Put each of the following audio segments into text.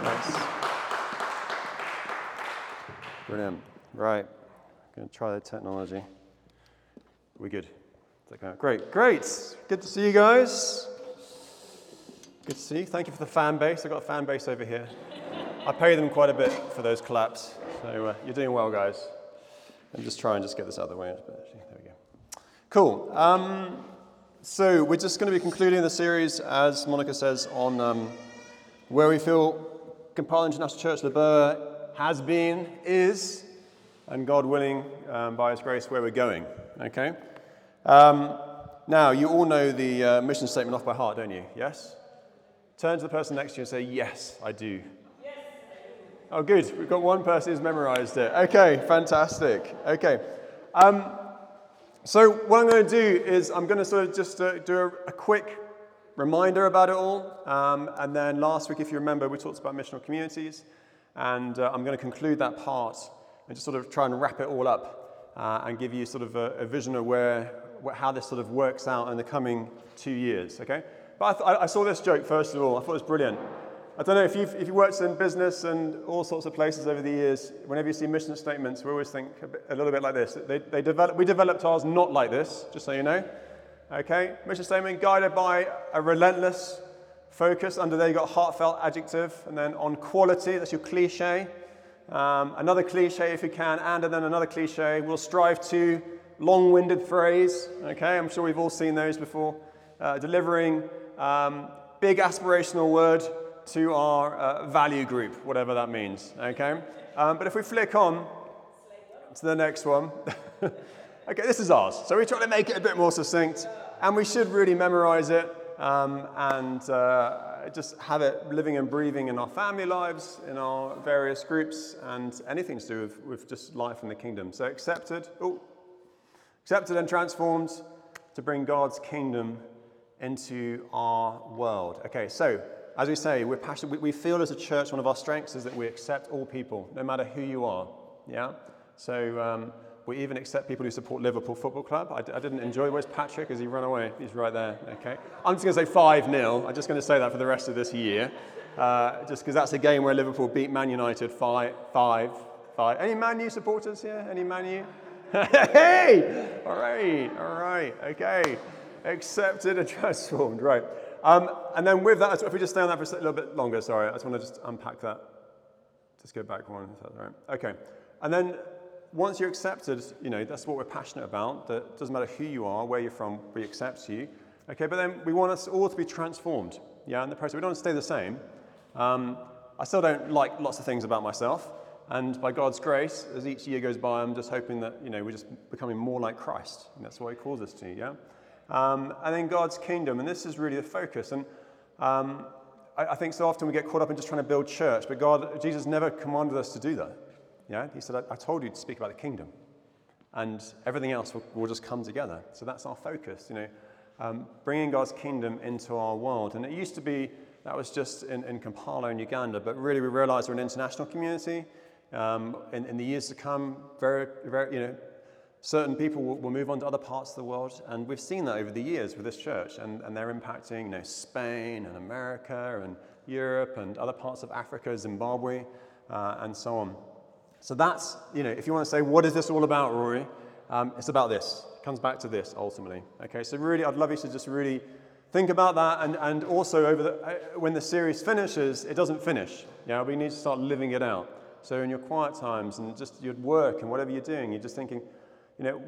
Nice. Brilliant. Right. I'm Going to try the technology. We good? Great, great. Good to see you guys. Good to see you. Thank you for the fan base. I've got a fan base over here. I pay them quite a bit for those claps. So uh, you're doing well, guys. I'm just trying to just get this out of the way. There we go. Cool. Um, so we're just going to be concluding the series, as Monica says, on um, where we feel Kampala International Church, the Burr, has been, is, and God willing, um, by His grace, where we're going. Okay? Um, now, you all know the uh, mission statement off by heart, don't you? Yes? Turn to the person next to you and say, Yes, I do. Yes, Oh, good. We've got one person who's memorized it. Okay, fantastic. Okay. Um, so, what I'm going to do is I'm going to sort of just uh, do a, a, quick reminder about it all. Um, and then last week, if you remember, we talked about missional communities. And uh, I'm going to conclude that part and just sort of try and wrap it all up uh, and give you sort of a, a vision of where, how this sort of works out in the coming two years, okay? But I, th- I saw this joke, first of all. I thought it was brilliant. I don't know if you've, if you've worked in business and all sorts of places over the years, whenever you see mission statements, we always think a, bit, a little bit like this. They, they develop, we developed ours not like this, just so you know. Okay? Mission statement guided by a relentless focus. Under there, you've got heartfelt adjective. And then on quality, that's your cliche. Um, another cliche, if you can, and then another cliche. We'll strive to long winded phrase. Okay? I'm sure we've all seen those before. Uh, delivering um, big aspirational word to our uh, value group, whatever that means. Okay? Um, but if we flick on to the next one, okay, this is ours. So we try to make it a bit more succinct, and we should really memorize it um, and uh, just have it living and breathing in our family lives, in our various groups, and anything to do with, with just life in the kingdom. So accepted, oh, accepted and transformed to bring God's kingdom into our world. Okay, so as we say, we're passionate. We feel as a church one of our strengths is that we accept all people, no matter who you are. Yeah. So um, we even accept people who support Liverpool Football Club. I, I, didn't enjoy. Where's Patrick? Has he run away? He's right there. Okay. I'm just going to say five 0 I'm just going to say that for the rest of this year, uh, just because that's a game where Liverpool beat Man United five five five. Any Man U supporters here? Any Man U? hey! All right. All right. Okay accepted and transformed. Right. Um, and then with that, if we just stay on that for a little bit longer, sorry, I just want to just unpack that. Just go back one, if all right. Okay. And then once you're accepted, you know, that's what we're passionate about. That it doesn't matter who you are, where you're from, we accept you. Okay, but then we want us all to be transformed. Yeah, in the process. We don't want to stay the same. Um, I still don't like lots of things about myself. And by God's grace, as each year goes by, I'm just hoping that, you know, we're just becoming more like Christ. And that's what he calls us to, yeah? Um, and then God's kingdom. And this is really the focus. And um, I, I, think so often we get caught up in just trying to build church, but God, Jesus never commanded us to do that. Yeah? He said, I, I told you to speak about the kingdom. And everything else will, will just come together. So that's our focus, you know, um, bringing God's kingdom into our world. And it used to be that was just in, in Kampala in Uganda, but really we realized we're an international community. Um, in, in, the years to come, very, very, you know, certain people will, will, move on to other parts of the world, and we've seen that over the years with this church, and, and they're impacting you know, Spain and America and Europe and other parts of Africa, Zimbabwe, uh, and so on. So that's, you know, if you want to say, what is this all about, Rory? Um, it's about this. It comes back to this ultimately. Okay, so really, I'd love you to just really think about that, and, and also over the, uh, when the series finishes, it doesn't finish. Yeah, we need to start living it out. So in your quiet times and just your work and whatever you're doing, you're just thinking, you know,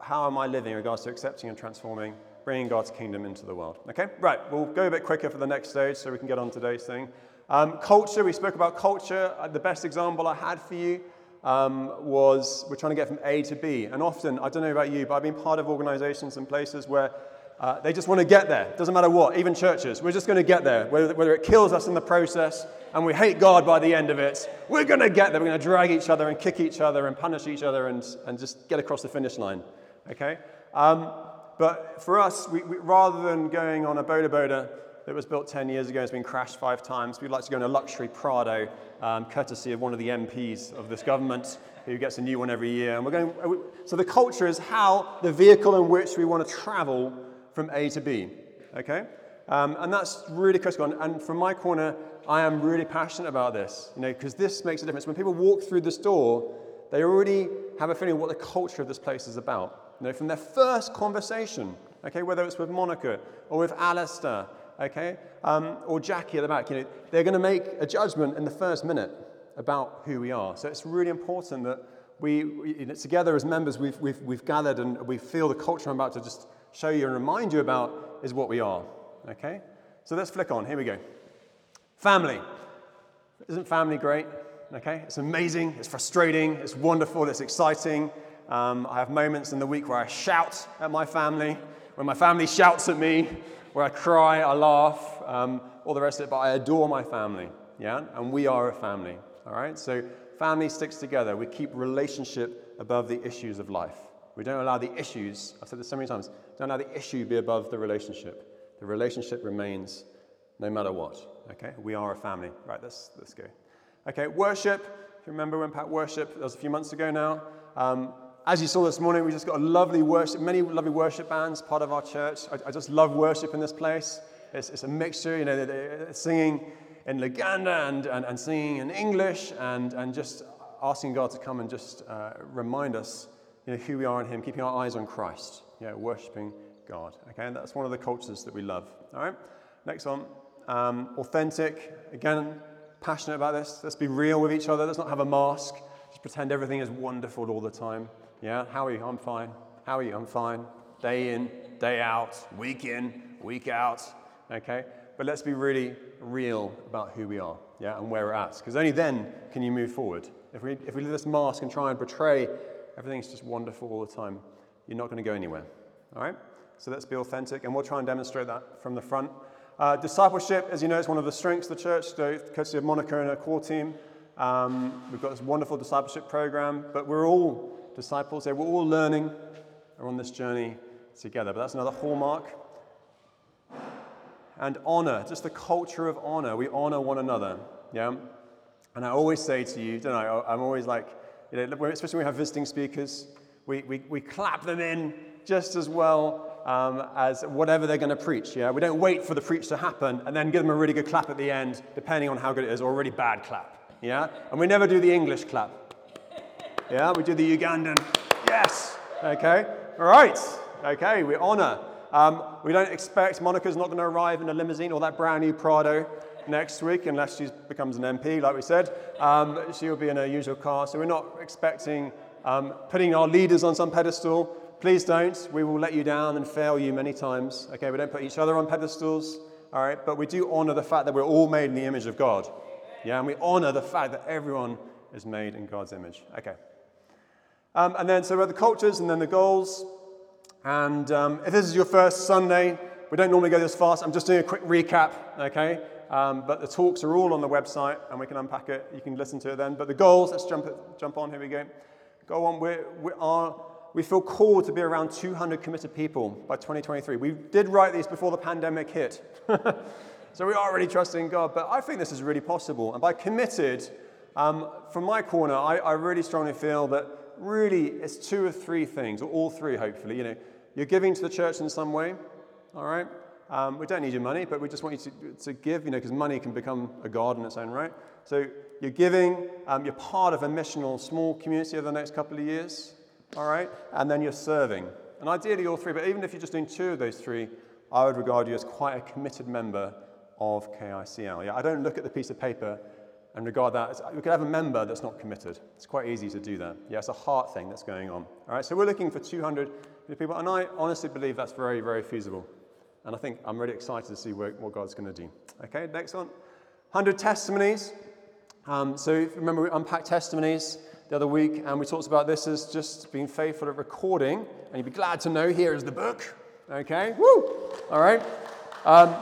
how am I living in regards to accepting and transforming, bringing God's kingdom into the world? Okay, right, we'll go a bit quicker for the next stage so we can get on today's thing. Um, culture, we spoke about culture. Uh, the best example I had for you um, was we're trying to get from A to B. And often, I don't know about you, but I've been part of organizations and places where uh, they just want to get there. Doesn't matter what, even churches. We're just going to get there. Whether, whether it kills us in the process and we hate God by the end of it, we're going to get there. We're going to drag each other and kick each other and punish each other and, and just get across the finish line. Okay? Um, but for us, we, we, rather than going on a boda boda that was built 10 years ago has been crashed five times, we'd like to go in a luxury Prado, um, courtesy of one of the MPs of this government who gets a new one every year. And we're going, so the culture is how the vehicle in which we want to travel from A to B. Okay? Um, and that's really critical. And, from my corner, I am really passionate about this, you know, because this makes a difference. When people walk through this door, they already have a feeling of what the culture of this place is about. You know, from their first conversation, okay, whether it's with Monica or with Alistair, okay, um, or Jackie at the back, you know, they're going to make a judgment in the first minute about who we are. So it's really important that we, you know, together as members, we've, we've, we've gathered and we feel the culture I'm about to just show you and remind you about is what we are, okay? So let's flick on. Here we go. Family. Isn't family great? Okay, it's amazing, it's frustrating, it's wonderful, it's exciting. Um, I have moments in the week where I shout at my family, when my family shouts at me, where I cry, I laugh, um, all the rest of it, but I adore my family, yeah? And we are a family, all right? So family sticks together. We keep relationship above the issues of life. We don't allow the issues, I've said this so many times, don't allow the issue be above the relationship. The relationship remains no matter what, okay? We are a family. Right, let's, let's go. Okay, worship. If you remember when Pat worship, that was a few months ago now. Um, as you saw this morning, we just got a lovely worship, many lovely worship bands, part of our church. I, I just love worship in this place. It's, it's a mixture, you know, they're, they're singing in Luganda and, and, and, singing in English and, and just asking God to come and just uh, remind us, you know, who we are in Him, keeping our eyes on Christ, know, worshiping God. Okay, and that's one of the cultures that we love. All right, next one. Um, authentic. Again, passionate about this. Let's be real with each other. Let's not have a mask. Just pretend everything is wonderful all the time. Yeah? How are you? I'm fine. How are you? I'm fine. Day in, day out, week in, week out. Okay? But let's be really real about who we are, yeah, and where we're at. Because only then can you move forward. If we, if we leave this mask and try and portray everything's just wonderful all the time, you're not going to go anywhere. All right? So let's be authentic, and we'll try and demonstrate that from the front. Uh, discipleship, as you know, is one of the strengths of the church, so courtesy of Monica and her core team. Um, we've got this wonderful discipleship program, but we're all disciples. We're all learning. We're on this journey together. But that's another hallmark. And honor, just the culture of honor. We honor one another. Yeah? And I always say to you, don't I? I'm always like, you know, especially when we have visiting speakers, we, we, we clap them in just as well um, as whatever they're going to preach. Yeah? We don't wait for the preach to happen and then give them a really good clap at the end, depending on how good it is, or a really bad clap. Yeah? And we never do the English clap. Yeah? We do the Ugandan. Yes. Okay. All right. Okay. We honor. Um, we don't expect Monica's not going to arrive in a limousine or that brand new Prado next week unless she becomes an MP, like we said. Um, she will be in her usual car. So we're not expecting um, putting our leaders on some pedestal. Please don't. We will let you down and fail you many times. Okay, we don't put each other on pedestals. All right, but we do honor the fact that we're all made in the image of God. Yeah, and we honor the fact that everyone is made in God's image. Okay. Um, and then, so we the cultures and then the goals. And um, if this is your first Sunday, we don't normally go this fast. I'm just doing a quick recap, okay? Um, but the talks are all on the website and we can unpack it. You can listen to it then. But the goals, let's jump, jump on. Here we go. Go on. We're, we are we feel called to be around 200 committed people by 2023. We did write these before the pandemic hit. so we are really trusting God, but I think this is really possible. And by committed, um, from my corner, I, I, really strongly feel that really it's two or three things, or all three, hopefully. You know, you're giving to the church in some way, all right? Um, we don't need your money, but we just want you to, to give, you know, because money can become a god in its own right. So you're giving, um, you're part of a missional small community over the next couple of years all right? And then you're serving. And ideally, all three, but even if you're just doing two of those three, I would regard you as quite a committed member of KICL. Yeah, I don't look at the piece of paper and regard that as we could have a member that's not committed. It's quite easy to do that. Yeah, it's a heart thing that's going on. All right, so we're looking for 200 people, and I honestly believe that's very, very feasible. And I think I'm really excited to see what, God's going to do. Okay, next one 100 testimonies. Um, so remember, we unpacked testimonies the other week, and we talked about this as just being faithful at recording. And you'd be glad to know here is the book. Okay, woo! All right. Um,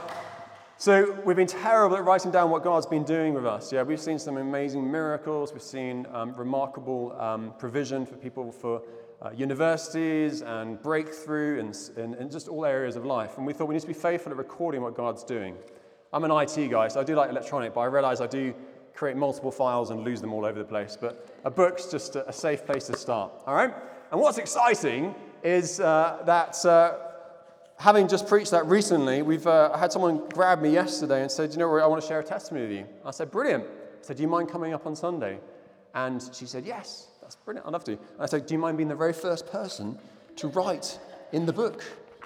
so we've been terrible at writing down what God's been doing with us. Yeah, we've seen some amazing miracles. We've seen um, remarkable um, provision for people for uh, universities and breakthrough and, just all areas of life. And we thought we need to be faithful at recording what God's doing. I'm an IT guy, so I do like electronic, but I realize I do create multiple files and lose them all over the place. But a book's just a, safe place to start, all right? And what's exciting is uh, that uh, having just preached that recently, we've uh, had someone grab me yesterday and said, You know, I want to share a testimony with you. I said, Brilliant. I said, Do you mind coming up on Sunday? And she said, Yes, that's brilliant. I'd love to. And I said, Do you mind being the very first person to write in the book?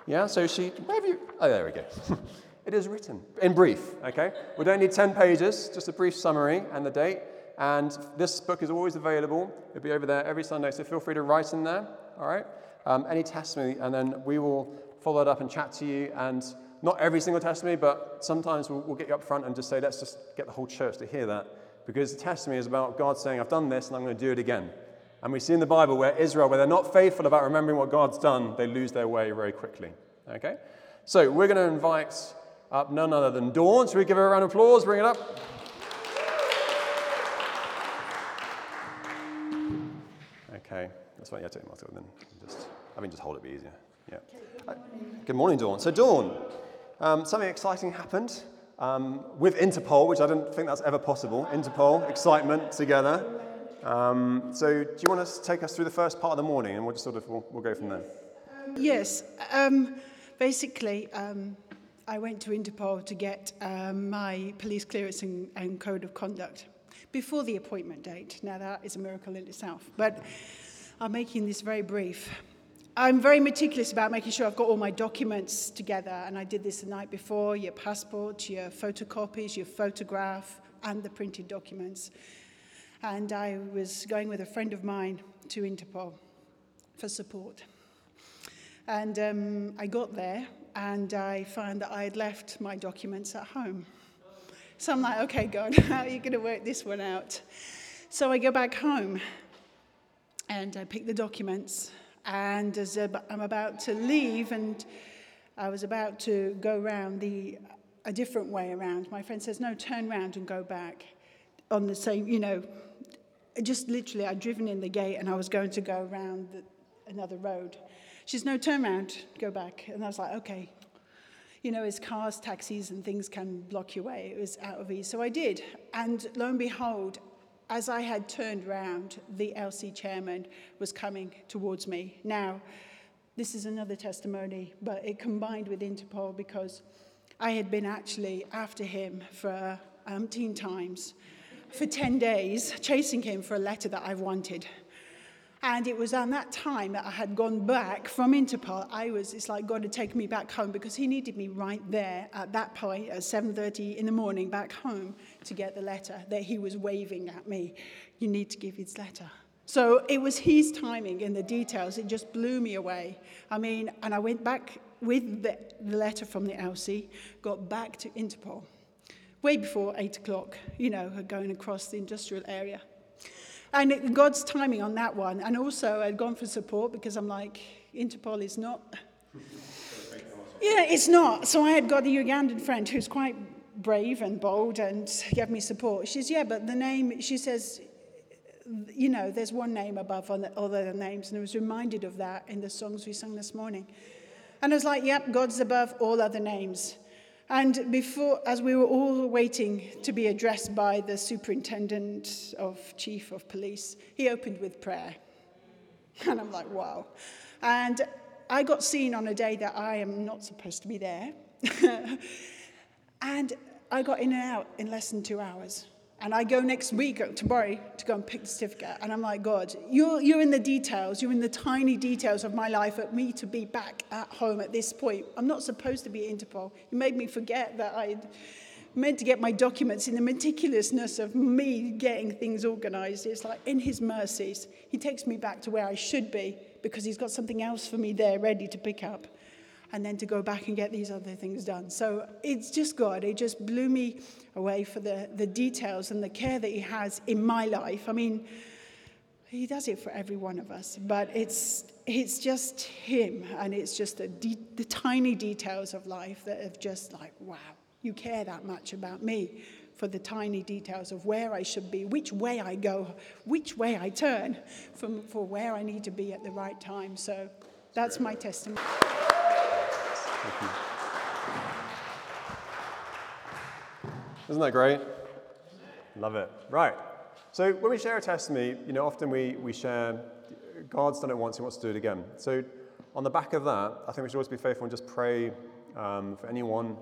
Yeah, so she, where have you? Oh, there we go. it is written in brief, okay? We don't need 10 pages, just a brief summary and the date. And this book is always available. It'll be over there every Sunday, so feel free to write in there, all right? Um, any testimony, and then we will follow up and chat to you. And not every single testimony, but sometimes we'll, we'll get you up front and just say, let's just get the whole church to hear that. Because the testimony is about God saying, I've done this and I'm going to do it again. And we see in the Bible where Israel, where they're not faithful about remembering what God's done, they lose their way very quickly. Okay? So we're going to invite up none other than Dawn. Should we give her a round of applause? Bring it up. Okay, that's what you have to do, then. Just, I mean, just hold it be easier. Yeah. Uh, good morning, Dawn. So, Dawn, um, something exciting happened um, with Interpol, which I didn't think that's ever possible. Interpol, excitement together. Um, so, do you want to take us through the first part of the morning, and we'll just sort of we'll, we'll go from there. Yes. Um, basically, um, I went to Interpol to get um, my police clearance and, and code of conduct before the appointment date. Now, that is a miracle in itself. But I'm making this very brief. I'm very meticulous about making sure I've got all my documents together, and I did this the night before your passport, your photocopies, your photograph, and the printed documents. And I was going with a friend of mine to Interpol for support. And um, I got there, and I found that I had left my documents at home. So I'm like, okay, God, how are you going to work this one out? So I go back home and I pick the documents. And as I'm about to leave, and I was about to go round the a different way around, my friend says, "No, turn round and go back." On the same, you know, just literally, I'd driven in the gate and I was going to go around the, another road. She says, "No, turn round, go back." And I was like, "Okay." You know, as cars, taxis, and things can block your way, it was out of ease. So I did. And lo and behold, as I had turned round, the LC chairman was coming towards me. Now, this is another testimony, but it combined with Interpol because I had been actually after him for umpteen times for 10 days, chasing him for a letter that I wanted. And it was on that time that I had gone back from Interpol. I was, it's like God had taken me back home because he needed me right there at that point at 7.30 in the morning back home to get the letter that he was waving at me. You need to give his letter. So it was his timing and the details. It just blew me away. I mean, and I went back with the, the letter from the LC, got back to Interpol way before 8 o'clock, you know, going across the industrial area. And God's timing on that one. And also, I'd gone for support because I'm like, Interpol is not. Yeah, it's not. So I had got a Ugandan friend who's quite brave and bold and gave me support. She says, Yeah, but the name, she says, you know, there's one name above all the other names. And I was reminded of that in the songs we sang this morning. And I was like, Yep, God's above all other names. And before, as we were all waiting to be addressed by the superintendent of chief of police, he opened with prayer. And I'm like, wow. And I got seen on a day that I am not supposed to be there. and I got in and out in less than two hours. And I go next week, uh, tomorrow, to go and pick the certificate. And I'm like, God, you're, you're in the details. You're in the tiny details of my life at me to be back at home at this point. I'm not supposed to be at Interpol. You made me forget that I meant to get my documents in the meticulousness of me getting things organized. It's like, in his mercies, he takes me back to where I should be because he's got something else for me there ready to pick up and then to go back and get these other things done. So it's just God. It just blew me away for the, the details and the care that He has in my life. I mean, He does it for every one of us, but it's, it's just Him, and it's just the, de- the tiny details of life that have just like, wow, you care that much about me for the tiny details of where I should be, which way I go, which way I turn from, for where I need to be at the right time. So that's my testimony. Isn't that great? Love it. Right. So when we share a testimony, you know, often we, we share God's done it once, he wants to do it again. So on the back of that, I think we should always be faithful and just pray um, for anyone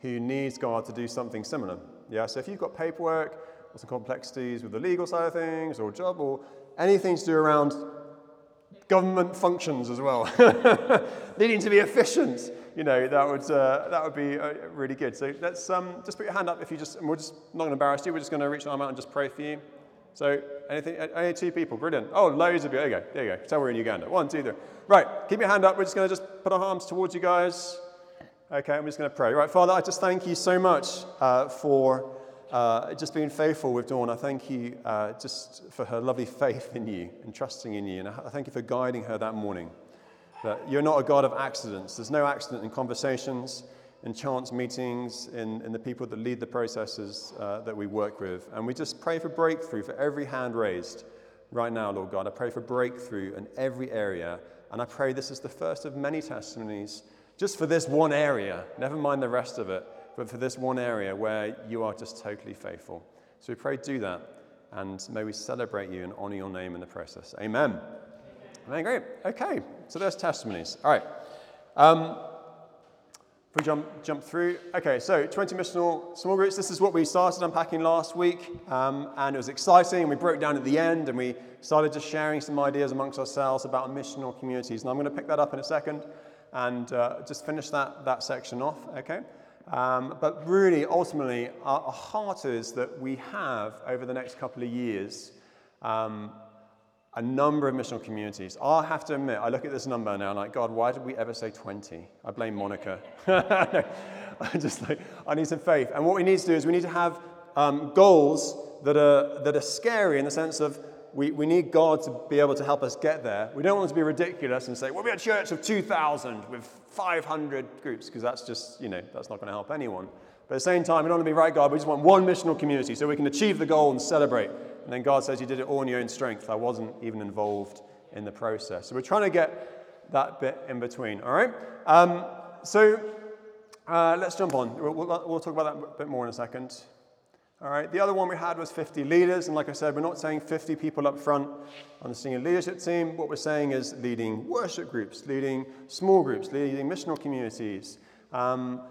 who needs God to do something similar. Yeah, so if you've got paperwork or some complexities with the legal side of things or job or anything to do around government functions as well, needing to be efficient, you know, that would, uh, that would be uh, really good. So let's um, just put your hand up if you just, and we're just not going to embarrass you, we're just going to reach an arm out and just pray for you. So anything, only two people, brilliant. Oh, loads of you. There you go, there you go. Tell we're in Uganda. One, two, three. Right, keep your hand up. We're just going to just put our arms towards you guys. Okay, I'm just going to pray. Right, Father, I just thank you so much uh, for uh, just being faithful with Dawn. I thank you uh, just for her lovely faith in you and trusting in you. And I thank you for guiding her that morning. That you're not a God of accidents. There's no accident in conversations, in chance meetings, in, in the people that lead the processes uh, that we work with. And we just pray for breakthrough for every hand raised right now, Lord God. I pray for breakthrough in every area. And I pray this is the first of many testimonies just for this one area, never mind the rest of it but for this one area where you are just totally faithful. So we pray, do that, and may we celebrate you and honor your name in the process. Amen. Amen. Great. Okay, so there's testimonies. All right. Um, if we jump, jump through. Okay, so 20 missional small groups. This is what we started unpacking last week, um, and it was exciting. We broke down at the end, and we started just sharing some ideas amongst ourselves about missional communities. And I'm going to pick that up in a second and uh, just finish that, that section off, okay? Um, but really, ultimately, our, our, heart is that we have, over the next couple of years, um, a number of missional communities. I have to admit, I look at this number now and I'm like, God, why did we ever say 20? I blame Monica. I just like, I need some faith. And what we need to do is we need to have um, goals that are, that are scary in the sense of we, we need God to be able to help us get there. We don't want to be ridiculous and say, well, we're a church of 2,000 with 500 groups, because that's just, you know, that's not going to help anyone. But at the same time, we don't want to be right, God. We just want one missional community so we can achieve the goal and celebrate. And then God says, You did it all in your own strength. I wasn't even involved in the process. So we're trying to get that bit in between, all right? Um, so uh, let's jump on. We'll, we'll, we'll talk about that a bit more in a second. All right, the other one we had was 50 leaders, and like I said, we're not saying 50 people up front on the senior leadership team. What we're saying is leading worship groups, leading small groups, leading missional communities, um,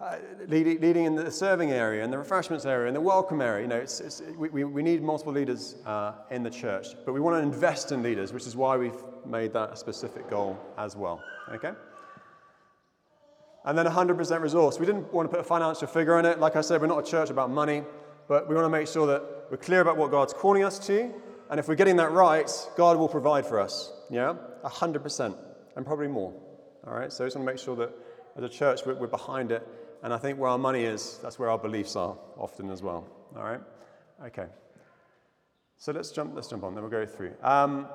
uh, leading, leading, in the serving area, in the refreshments area, in the welcome area. You know, it's, it's, we, we need multiple leaders uh, in the church, but we want to invest in leaders, which is why we've made that a specific goal as well. Okay? And then 100% resource. We didn't want to put a financial figure on it. Like I said, we're not a church about money. But we want to make sure that we're clear about what God's calling us to. And if we're getting that right, God will provide for us. Yeah? 100%. And probably more. All right? So I just want to make sure that as a church, we're, we're behind it. And I think where our money is, that's where our beliefs are often as well. All right? Okay. So let's jump, let's jump on, then we'll go through. Um,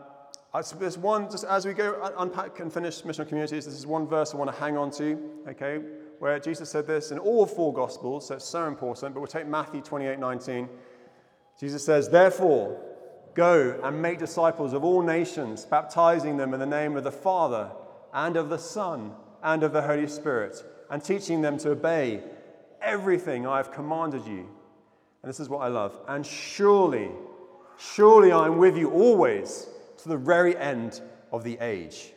there's one, just as we go unpack and finish missional communities, this is one verse I want to hang on to, okay? where Jesus said this in all four Gospels, so it's so important, but we'll take Matthew 28 19. Jesus says, Therefore, go and make disciples of all nations, baptizing them in the name of the Father and of the Son and of the Holy Spirit, and teaching them to obey everything I have commanded you. And this is what I love. And surely, surely I am with you always to the very end of the age.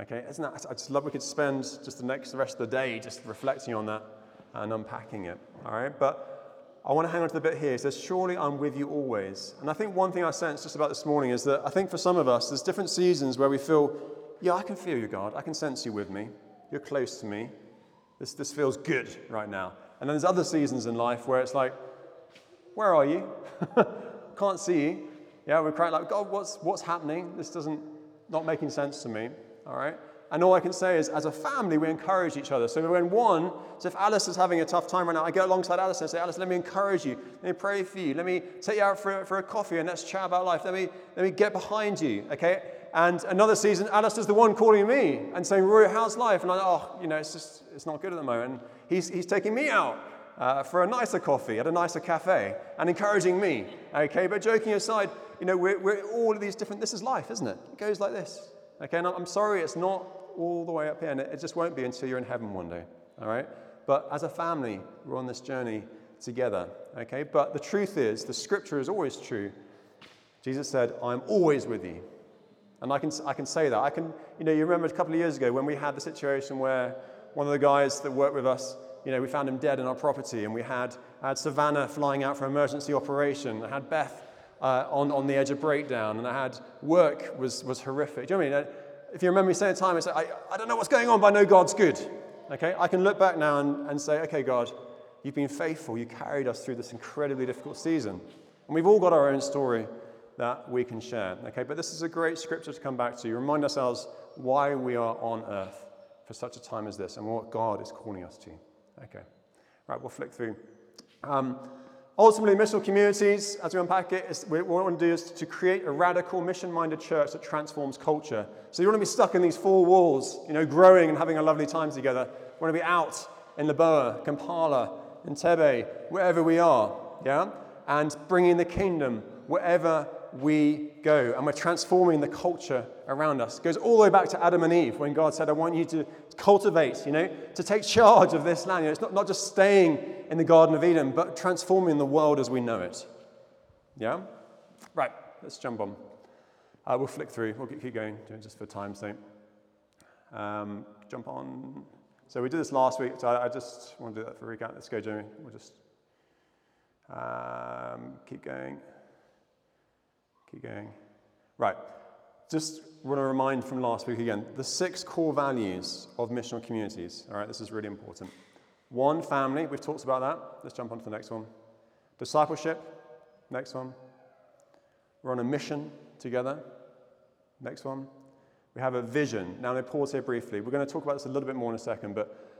Okay, isn't that, I just love we could spend just the next the rest of the day just reflecting on that and unpacking it. All right, but I want to hang on to the bit here. It says, Surely I'm with you always. And I think one thing I sense just about this morning is that I think for some of us, there's different seasons where we feel, Yeah, I can feel you, God. I can sense you with me. You're close to me. This, this feels good right now. And then there's other seasons in life where it's like, Where are you? Can't see you. Yeah, we're crying like, God, what's, what's happening? This doesn't, not making sense to me all right? And all I can say is, as a family, we encourage each other. So when one, so if Alice is having a tough time right now, I go alongside Alice and say, Alice, let me encourage you. Let me pray for you. Let me take you out for, for a coffee and let's chat about life. Let me, let me get behind you, okay? And another season, Alice is the one calling me and saying, Roy, how's life? And I'm like, oh, you know, it's just, it's not good at the moment. He's, he's taking me out uh, for a nicer coffee at a nicer cafe and encouraging me, okay? But joking aside, you know, we're, we're all of these different, this is life, isn't it? It goes like this. Okay, and I'm sorry it's not all the way up here, and it just won't be until you're in heaven one day. All right? But as a family, we're on this journey together. Okay? But the truth is, the scripture is always true. Jesus said, I'm always with you. And I can, I can say that. I can, you know, you remember a couple of years ago when we had the situation where one of the guys that worked with us, you know, we found him dead in our property, and we had, had Savannah flying out for emergency operation. I had Beth uh, on, on the edge of breakdown, and I had work was, was horrific. Do you know what I mean? If you remember me saying at the time, I said, I, I don't know what's going on, but I know God's good. Okay? I can look back now and, and say, okay, God, you've been faithful. You carried us through this incredibly difficult season. And we've all got our own story that we can share. Okay? But this is a great scripture to come back to. Remind ourselves why we are on earth for such a time as this and what God is calling us to. Okay. Right, we'll flick through. Um, ultimately, missional communities, as we unpack it, is, what we want to do is to create a radical, mission-minded church that transforms culture. So you want to be stuck in these four walls, you know, growing and having a lovely time together. We want to be out in Lubowa, Kampala, Entebbe, wherever we are, yeah? And bringing the kingdom wherever we go. And we're transforming the culture around us. It goes all the way back to Adam and Eve when God said, I want you to cultivate, you know, to take charge of this land. You know, it's not, not just staying in the Garden of Eden, but transforming the world as we know it. Yeah? Right, let's jump on. Uh, we'll flick through. We'll keep going just for time's sake. Um, jump on. So we did this last week, so I, I just want to do that for a recap. Let's go, Jamie. We'll just um, keep going. Keep going. Right. Just want to remind from last week again the six core values of missional communities. All right, this is really important. One, family. We've talked about that. Let's jump on to the next one. Discipleship. Next one. We're on a mission together. Next one. We have a vision. Now, let me pause here briefly. We're going to talk about this a little bit more in a second, but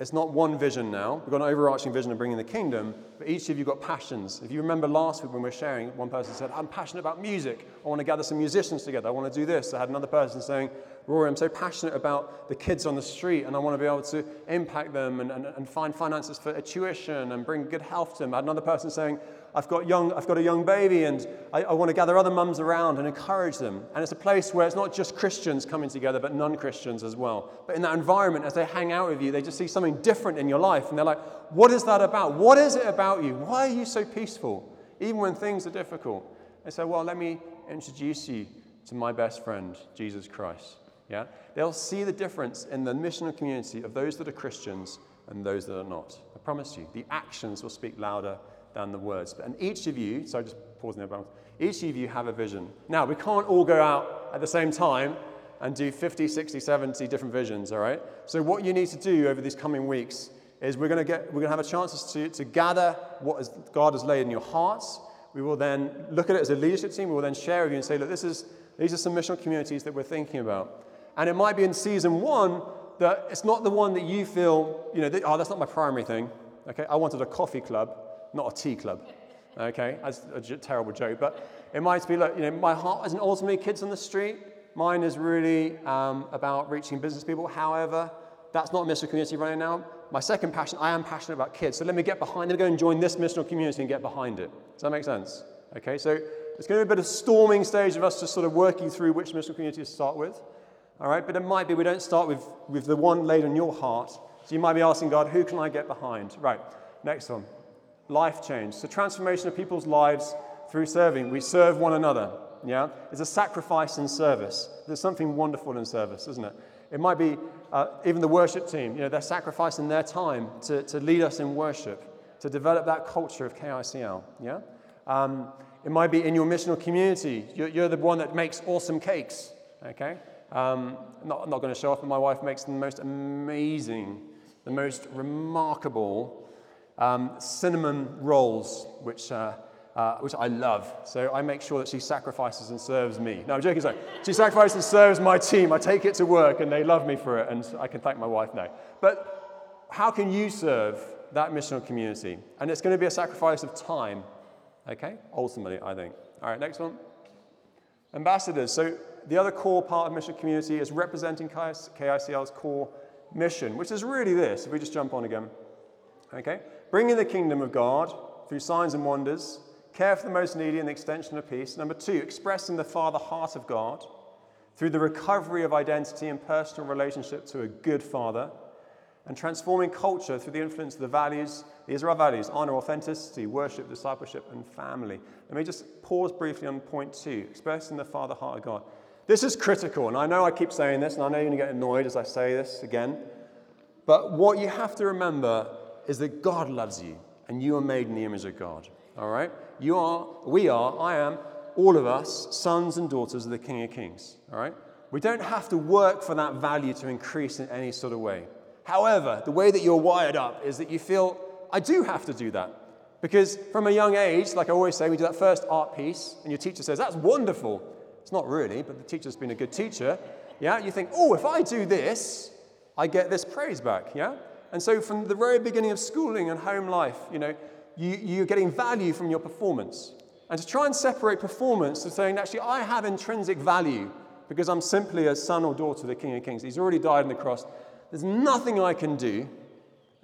it's not one vision now. We've got an overarching vision of bringing the kingdom, but each of you got passions. If you remember last week when we were sharing, one person said, I'm passionate about music. I want to gather some musicians together. I want to do this. I had another person saying, Rory, I'm so passionate about the kids on the street and I want to be able to impact them and, and, and find finances for tuition and bring good health to them. I had another person saying, I've got, young, I've got a young baby and I, I want to gather other mums around and encourage them. And it's a place where it's not just Christians coming together, but non Christians as well. But in that environment, as they hang out with you, they just see something different in your life. And they're like, What is that about? What is it about you? Why are you so peaceful, even when things are difficult? They say, Well, let me introduce you to my best friend, Jesus Christ. Yeah? They'll see the difference in the missional community of those that are Christians and those that are not. I promise you, the actions will speak louder than the words. And each of you, so just pausing there, each of you have a vision. Now, we can't all go out at the same time and do 50, 60, 70 different visions, all right? So, what you need to do over these coming weeks is we're going to get, we're going to have a chance to, to gather what is, God has laid in your hearts. We will then look at it as a leadership team. We will then share with you and say, look, this is, these are some missional communities that we're thinking about. And it might be in season one that it's not the one that you feel, you know, that, oh, that's not my primary thing. Okay, I wanted a coffee club not a tea club. Okay, that's a j- terrible joke, but it might be like, you know, my heart isn't ultimately kids on the street. Mine is really um, about reaching business people. However, that's not a missional community right now. My second passion, I am passionate about kids. So let me get behind, let me go and join this missional community and get behind it. Does that make sense? Okay, so it's going to be a bit of a storming stage of us just sort of working through which missional community to start with. All right, but it might be we don't start with, with the one laid on your heart. So you might be asking God, who can I get behind? Right, next one life change. So, transformation of people's lives through serving. We serve one another. Yeah? It's a sacrifice in service. There's something wonderful in service, isn't it? It might be uh, even the worship team, you know, they're sacrificing their time to, to lead us in worship, to develop that culture of KICL. Yeah? Um, it might be in your missional community. You're, you're the one that makes awesome cakes. Okay? Um, not, not going to show off, but my wife makes the most amazing, the most remarkable um, cinnamon rolls, which, uh, uh, which I love. So I make sure that she sacrifices and serves me. No, I'm joking. Sorry. She sacrifices and serves my team. I take it to work and they love me for it, and I can thank my wife now. But how can you serve that missional community? And it's going to be a sacrifice of time, okay? Ultimately, I think. All right, next one. Ambassadors. So the other core part of mission community is representing KICL's core mission, which is really this. If we just jump on again. Okay? Bringing the kingdom of God through signs and wonders, care for the most needy and the extension of peace. Number two, expressing the Father heart of God through the recovery of identity and personal relationship to a good Father, and transforming culture through the influence of the values. These are our values honor, authenticity, worship, discipleship, and family. Let me just pause briefly on point two expressing the Father heart of God. This is critical, and I know I keep saying this, and I know you're going to get annoyed as I say this again. But what you have to remember is that God loves you, and you are made in the image of God. All right? You are, we are, I am, all of us, sons and daughters of the King of Kings. All right? We don't have to work for that value to increase in any sort of way. However, the way that you're wired up is that you feel, I do have to do that. Because from a young age, like I always say, we do that first art piece, and your teacher says, That's wonderful. It's not really, but the teacher's been a good teacher. Yeah, you think, oh, if I do this, I get this praise back. Yeah? And so from the very beginning of schooling and home life, you know, you, you're getting value from your performance. And to try and separate performance to saying, actually, I have intrinsic value because I'm simply a son or daughter of the King of Kings. He's already died on the cross. There's nothing I can do,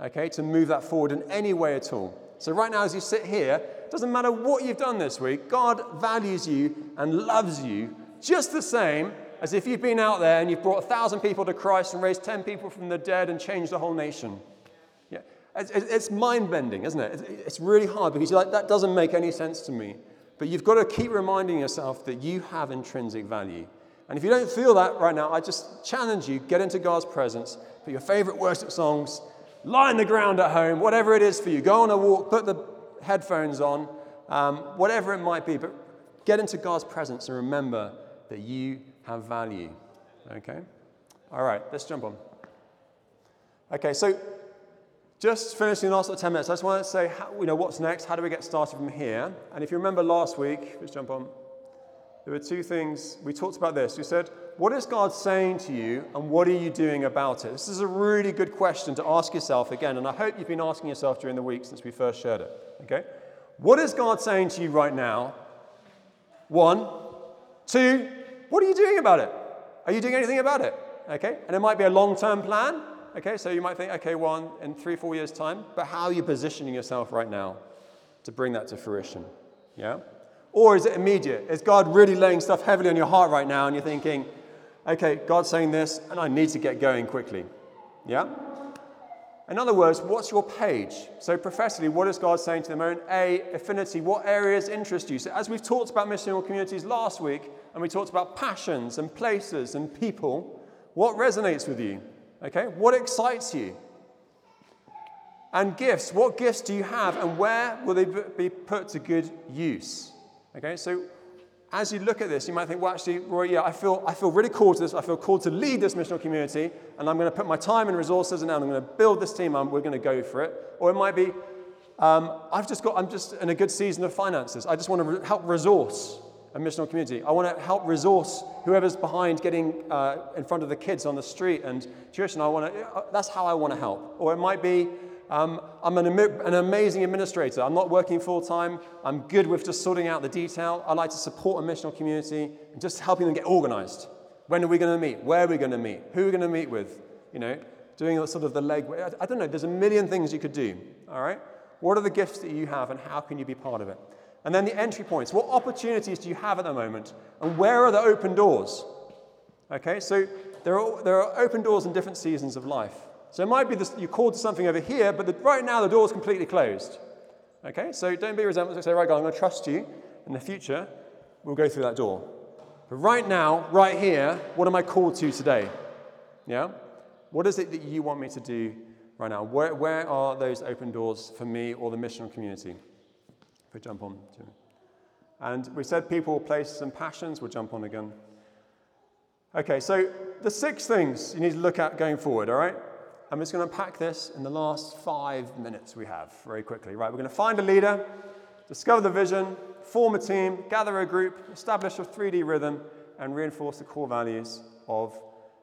okay, to move that forward in any way at all. So, right now, as you sit here, it doesn't matter what you've done this week, God values you and loves you just the same as if you've been out there and you've brought a thousand people to Christ and raised 10 people from the dead and changed the whole nation. Yeah. It's mind bending, isn't it? It's really hard because you're like, that doesn't make any sense to me. But you've got to keep reminding yourself that you have intrinsic value. And if you don't feel that right now, I just challenge you get into God's presence, put your favorite worship songs, lie on the ground at home, whatever it is for you. Go on a walk, put the headphones on, um, whatever it might be. But get into God's presence and remember that you have value. Okay? All right, let's jump on. Okay, so just finishing the last sort of 10 minutes, I just want to say, how, you know, what's next? How do we get started from here? And if you remember last week, let's jump on. There were two things. We talked about this. We said, what is God saying to you and what are you doing about it? This is a really good question to ask yourself again, and I hope you've been asking yourself during the week since we first shared it. Okay? What is God saying to you right now? One. Two, what are you doing about it? Are you doing anything about it? Okay? And it might be a long term plan. Okay, so you might think, okay, one in three, four years' time, but how are you positioning yourself right now to bring that to fruition? Yeah? Or is it immediate? Is God really laying stuff heavily on your heart right now and you're thinking, okay, God's saying this and I need to get going quickly? Yeah? In other words, what's your page? So, professionally, what is God saying to the moment? A, affinity, what areas interest you? So, as we've talked about missional communities last week, and we talked about passions and places and people, what resonates with you? Okay, what excites you? And gifts, what gifts do you have, and where will they be put to good use? Okay, so as you look at this, you might think, well, actually, Roy, yeah, I feel, I feel really called to this. I feel called to lead this missional community, and I'm going to put my time and resources, and I'm going to build this team, and we're going to go for it. Or it might be, um, I've just got, I'm just in a good season of finances. I just want to re- help resource a missional community. I want to help resource whoever's behind getting uh, in front of the kids on the street and tuition. I want to, uh, that's how I want to help. Or it might be, um, I'm an, an, amazing administrator. I'm not working full time. I'm good with just sorting out the detail. I like to support a missional community and just helping them get organized. When are we going to meet? Where are we going to meet? Who are we going to meet with? You know, doing sort of the leg. I don't know. There's a million things you could do. All right. What are the gifts that you have, and how can you be part of it? And then the entry points. What opportunities do you have at the moment? And where are the open doors? Okay, so there are, there are open doors in different seasons of life. So it might be this, you're called to something over here, but the, right now the door is completely closed. Okay, so don't be resentful. Say, right, God, I'm going to trust you. In the future, we'll go through that door. But right now, right here, what am I called to today? Yeah? What is it that you want me to do right now? Where, where are those open doors for me or the missional community? If we jump on. And we said people, places, and passions. We'll jump on again. Okay, so the six things you need to look at going forward, all right? I'm just going to unpack this in the last five minutes we have very quickly. Right, we're going to find a leader, discover the vision, form a team, gather a group, establish a 3D rhythm, and reinforce the core values of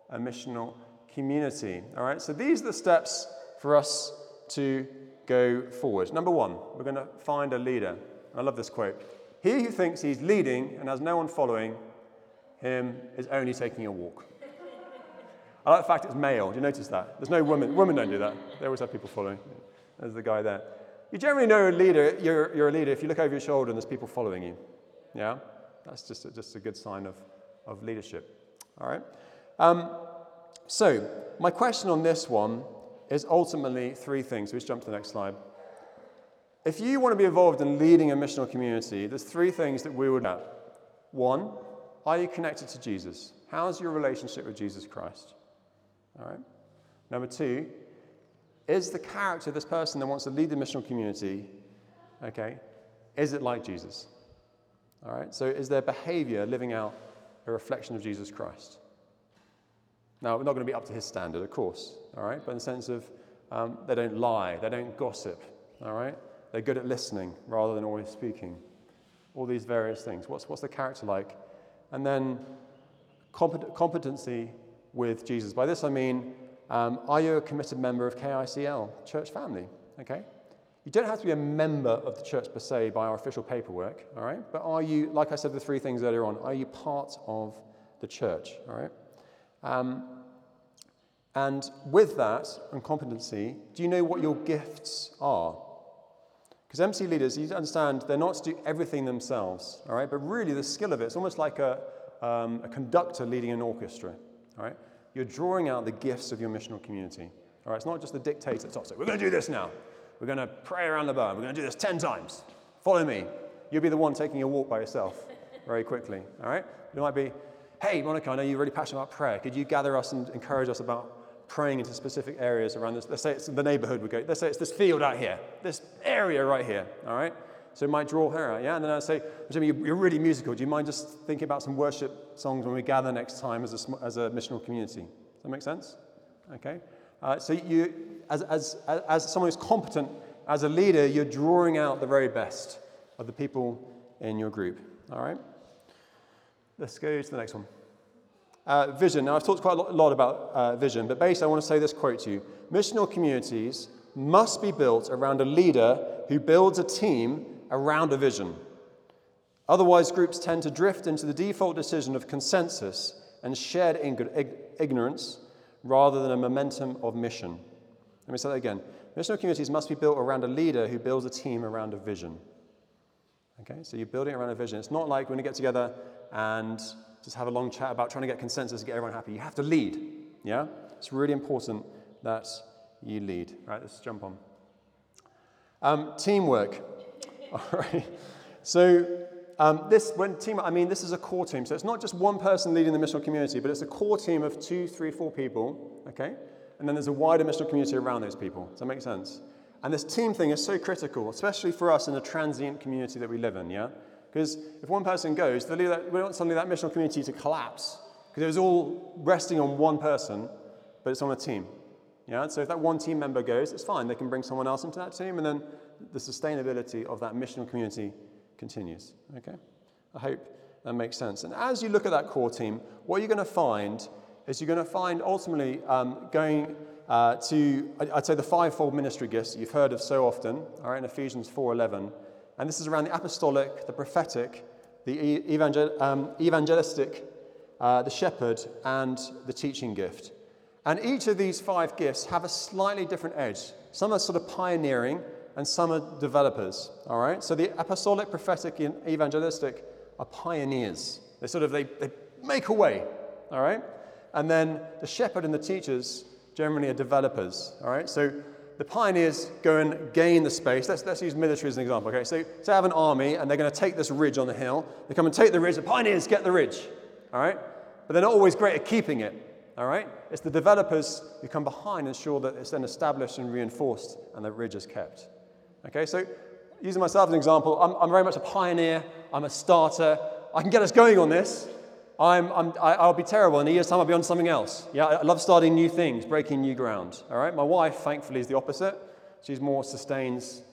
a missional community. All right, so these are the steps for us to go forward. Number one, we're going to find a leader. I love this quote. He who thinks he's leading and has no one following him is only taking a walk. I like the fact it's male. Do you notice that? There's no women. Women don't do that. They always have people following. There's the guy there. You generally know a leader, you're, you're a leader if you look over your shoulder and there's people following you. Yeah? That's just a, just a good sign of, of leadership. All right? Um, so, my question on this one is ultimately three things. Let's jump to the next slide. If you want to be involved in leading a missional community, there's three things that we would at. One, Are you connected to Jesus? How's your relationship with Jesus Christ? All right. Number two, is the character of this person that wants to lead the missional community, okay, is it like Jesus? All right. So is their behavior living out a reflection of Jesus Christ? Now, we're not going to be up to his standard, of course, all right, but in the sense of um, they don't lie, they don't gossip, all right? They're good at listening rather than always speaking. All these various things. What's, what's the character like? And then compet- competency with Jesus. By this I mean, um, are you a committed member of KICL, church family? Okay? You don't have to be a member of the church per se by our official paperwork, all right? But are you, like I said the three things earlier on, are you part of the church, all right? Um, and with that and competency, do you know what your gifts are? Because MC leaders, you understand, they're not to do everything themselves, all right? But really, the skill of it, it's almost like a, um, a conductor leading an orchestra, all right? You're drawing out the gifts of your missional community, all right? It's not just the dictator that's say, we're going to do this now. We're going to pray around the barn. We're going to do this 10 times. Follow me. You'll be the one taking a walk by yourself very quickly, all right? It might be, hey, Monica, I know you're really passionate about prayer. Could you gather us and encourage us about praying into specific areas around this. Let's say it's the neighborhood we go. Let's say it's this field out here, this area right here, all right? So it might draw her out, yeah? And then I say, Jimmy, you're really musical. Do you mind just thinking about some worship songs when we gather next time as a, as a missional community? Does that make sense? Okay? Uh, so you, as, as, as someone who's competent as a leader, you're drawing out the very best of the people in your group, all right? Let's go to the next one. Uh, vision. Now, I've talked quite a lot about uh, vision, but basically, I want to say this quote to you Missional communities must be built around a leader who builds a team around a vision. Otherwise, groups tend to drift into the default decision of consensus and shared ig- ignorance rather than a momentum of mission. Let me say that again. Missional communities must be built around a leader who builds a team around a vision. Okay, so you're building around a vision. It's not like when you get together and just have a long chat about trying to get consensus to get everyone happy. You have to lead. Yeah? It's really important that you lead. Right, let's jump on. Um, teamwork. All right. So, um, this, when team, I mean, this is a core team. So it's not just one person leading the missional community, but it's a core team of two, three, four people, okay? And then there's a wider missional community around those people. Does that make sense? And this team thing is so critical, especially for us in a transient community that we live in, yeah? Because if one person goes, we want suddenly that missional community to collapse because it was all resting on one person, but it's on a team. Yeah? So if that one team member goes, it's fine. They can bring someone else into that team, and then the sustainability of that missional community continues. Okay? I hope that makes sense. And as you look at that core team, what you're going to find is you're going to find ultimately um, going uh, to, I'd say, the fivefold ministry gifts you've heard of so often, all right, in Ephesians 4.11. And this is around the apostolic, the prophetic, the evangel- um, evangelistic, uh, the shepherd, and the teaching gift. And each of these five gifts have a slightly different edge. Some are sort of pioneering, and some are developers. All right? So the apostolic, prophetic, and evangelistic are pioneers. They sort of they, they make a way. All right? And then the shepherd and the teachers generally are developers. All right? So the pioneers go and gain the space. Let's, let's use military as an example. Okay, so, I have an army and they're going to take this ridge on the hill. They come and take the ridge. The pioneers get the ridge. All right, but they're not always great at keeping it. All right, it's the developers who come behind and ensure that it's then established and reinforced and the ridge is kept. Okay, so using myself as an example, I'm, I'm very much a pioneer. I'm a starter. I can get us going on this. I'm, I'm, I, will be terrible. In a year's time, I'll be on something else. Yeah, I love starting new things, breaking new ground. All right. My wife, thankfully, is the opposite. She's more sustains.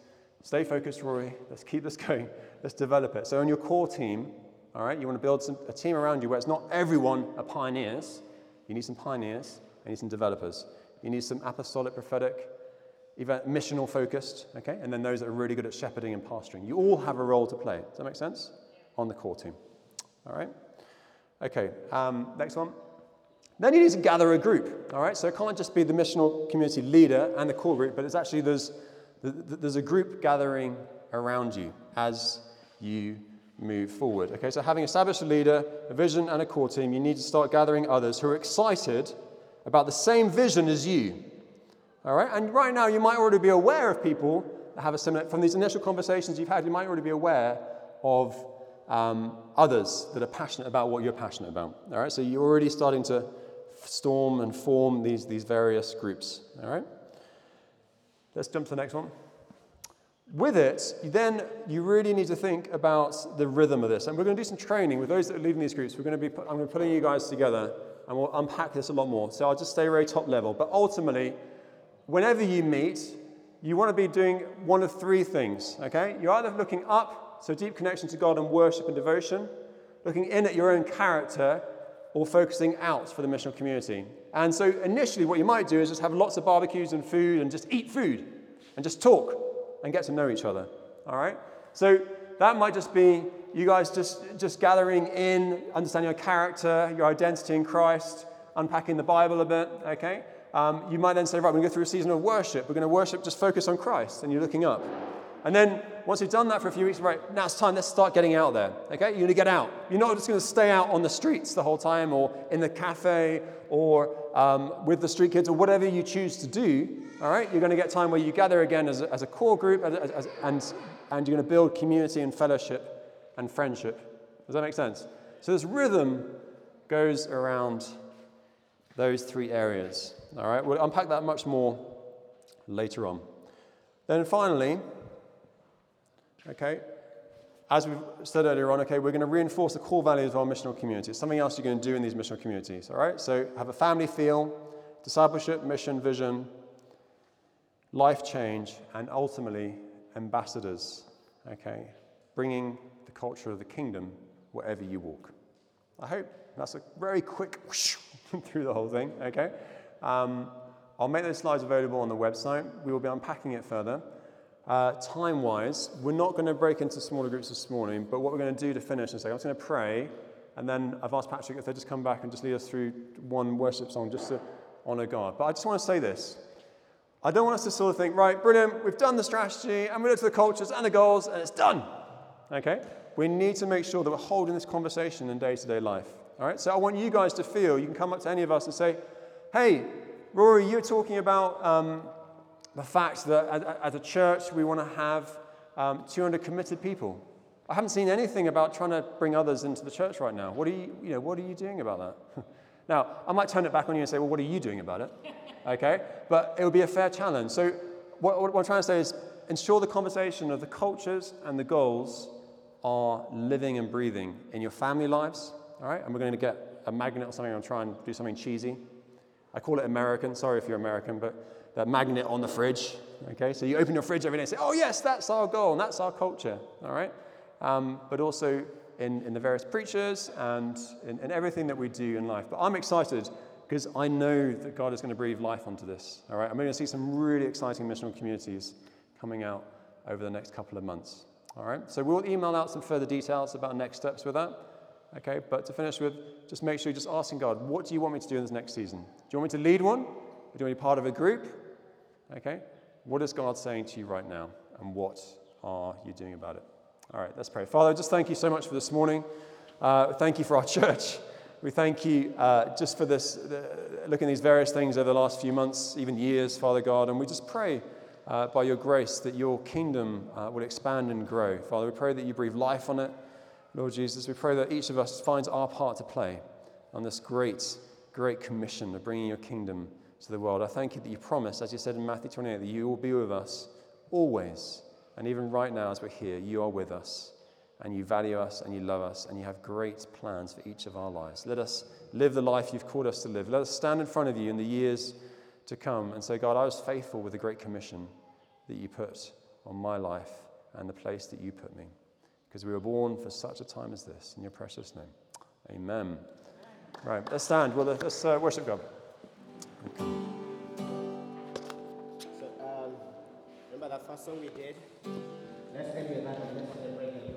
Stay focused, Rory. Let's keep this going. Let's develop it. So, on your core team, all right, you want to build some, a team around you where it's not everyone are pioneers. You need some pioneers. You need some developers. You need some apostolic, prophetic, even missional focused. Okay, and then those that are really good at shepherding and pastoring. You all have a role to play. Does that make sense? On the core team. All right. Okay, um, next one. Then you need to gather a group, all right? So it can't just be the missional community leader and the core group, but it's actually there's, there's a group gathering around you as you move forward. Okay, so having established a leader, a vision, and a core team, you need to start gathering others who are excited about the same vision as you. All right, and right now you might already be aware of people that have a similar, from these initial conversations you've had, you might already be aware of um, others that are passionate about what you're passionate about. All right, so you're already starting to storm and form these, these various groups. All right, let's jump to the next one. With it, then you really need to think about the rhythm of this. And we're going to do some training with those that are leading these groups. We're going to be, I'm going to be putting you guys together and we'll unpack this a lot more. So I'll just stay very top level. But ultimately, whenever you meet, you want to be doing one of three things, okay? You're either looking up, so deep connection to God and worship and devotion, looking in at your own character, or focusing out for the missional community. And so initially, what you might do is just have lots of barbecues and food and just eat food and just talk and get to know each other, all right? So that might just be you guys just, just gathering in, understanding your character, your identity in Christ, unpacking the Bible a bit, okay? um, you might then say, right, we're going to go through a season of worship. We're going to worship, just focus on Christ, and you're looking up. And then once you've done that for a few weeks, right, now it's time, let's start getting out there. Okay? You're to get out. You're not just going to stay out on the streets the whole time or in the cafe or um, with the street kids or whatever you choose to do. All right? You're going to get time where you gather again as a, as a core group as, as, and, and you're going to build community and fellowship and friendship. Does that make sense? So this rhythm goes around those three areas. All right, we'll unpack that much more later on. Then finally, okay, as we said earlier on, okay, we're going to reinforce the core values of our missional community. It's something else you're going to do in these missional communities. All right, so have a family feel, discipleship, mission, vision, life change, and ultimately ambassadors. Okay, bringing the culture of the kingdom wherever you walk. I hope that's a very quick whoosh through the whole thing. Okay. Um, I'll make those slides available on the website. We will be unpacking it further. Uh, time wise, we're not going to break into smaller groups this morning, but what we're going to do to finish is say, I'm just going to pray, and then I've asked Patrick if they just come back and just lead us through one worship song just to honor God. But I just want to say this. I don't want us to sort of think, right, brilliant, we've done the strategy, and we looked at the cultures and the goals, and it's done. Okay? We need to make sure that we're holding this conversation in day to day life. All right? So I want you guys to feel, you can come up to any of us and say, hey, Rory, you're talking about um, the fact that as a church we want to have um, 200 committed people. I haven't seen anything about trying to bring others into the church right now. What are you, you know, what are you doing about that? now, I might turn it back on you and say, well, what are you doing about it? okay? But it would be a fair challenge. So, what, what I'm trying to say is ensure the conversation of the cultures and the goals are living and breathing in your family lives, all right? And we're going to get a magnet or something and try and do something cheesy. I call it American. Sorry if you're American, but that magnet on the fridge. Okay, so you open your fridge every day and say, "Oh yes, that's our goal and that's our culture." All right, um, but also in, in the various preachers and in, in everything that we do in life. But I'm excited because I know that God is going to breathe life onto this. All right, I'm going to see some really exciting missional communities coming out over the next couple of months. All right, so we'll email out some further details about next steps with that. Okay, but to finish with, just make sure you're just asking God, what do you want me to do in this next season? Do you want me to lead one? Or do you want to be part of a group? Okay, what is God saying to you right now? And what are you doing about it? All right, let's pray. Father, just thank you so much for this morning. Uh, thank you for our church. We thank you uh, just for this, uh, looking at these various things over the last few months, even years, Father God. And we just pray uh, by your grace that your kingdom uh, will expand and grow. Father, we pray that you breathe life on it. Lord Jesus, we pray that each of us finds our part to play on this great, great commission of bringing your kingdom to the world. I thank you that you promise, as you said in Matthew 28, that you will be with us always. And even right now, as we're here, you are with us and you value us and you love us and you have great plans for each of our lives. Let us live the life you've called us to live. Let us stand in front of you in the years to come and say, God, I was faithful with the great commission that you put on my life and the place that you put me because we were born for such a time as this. In your precious name. Amen. Right, let's stand. Well, let's uh, worship God. So, um, remember that first song we did? Let's with that.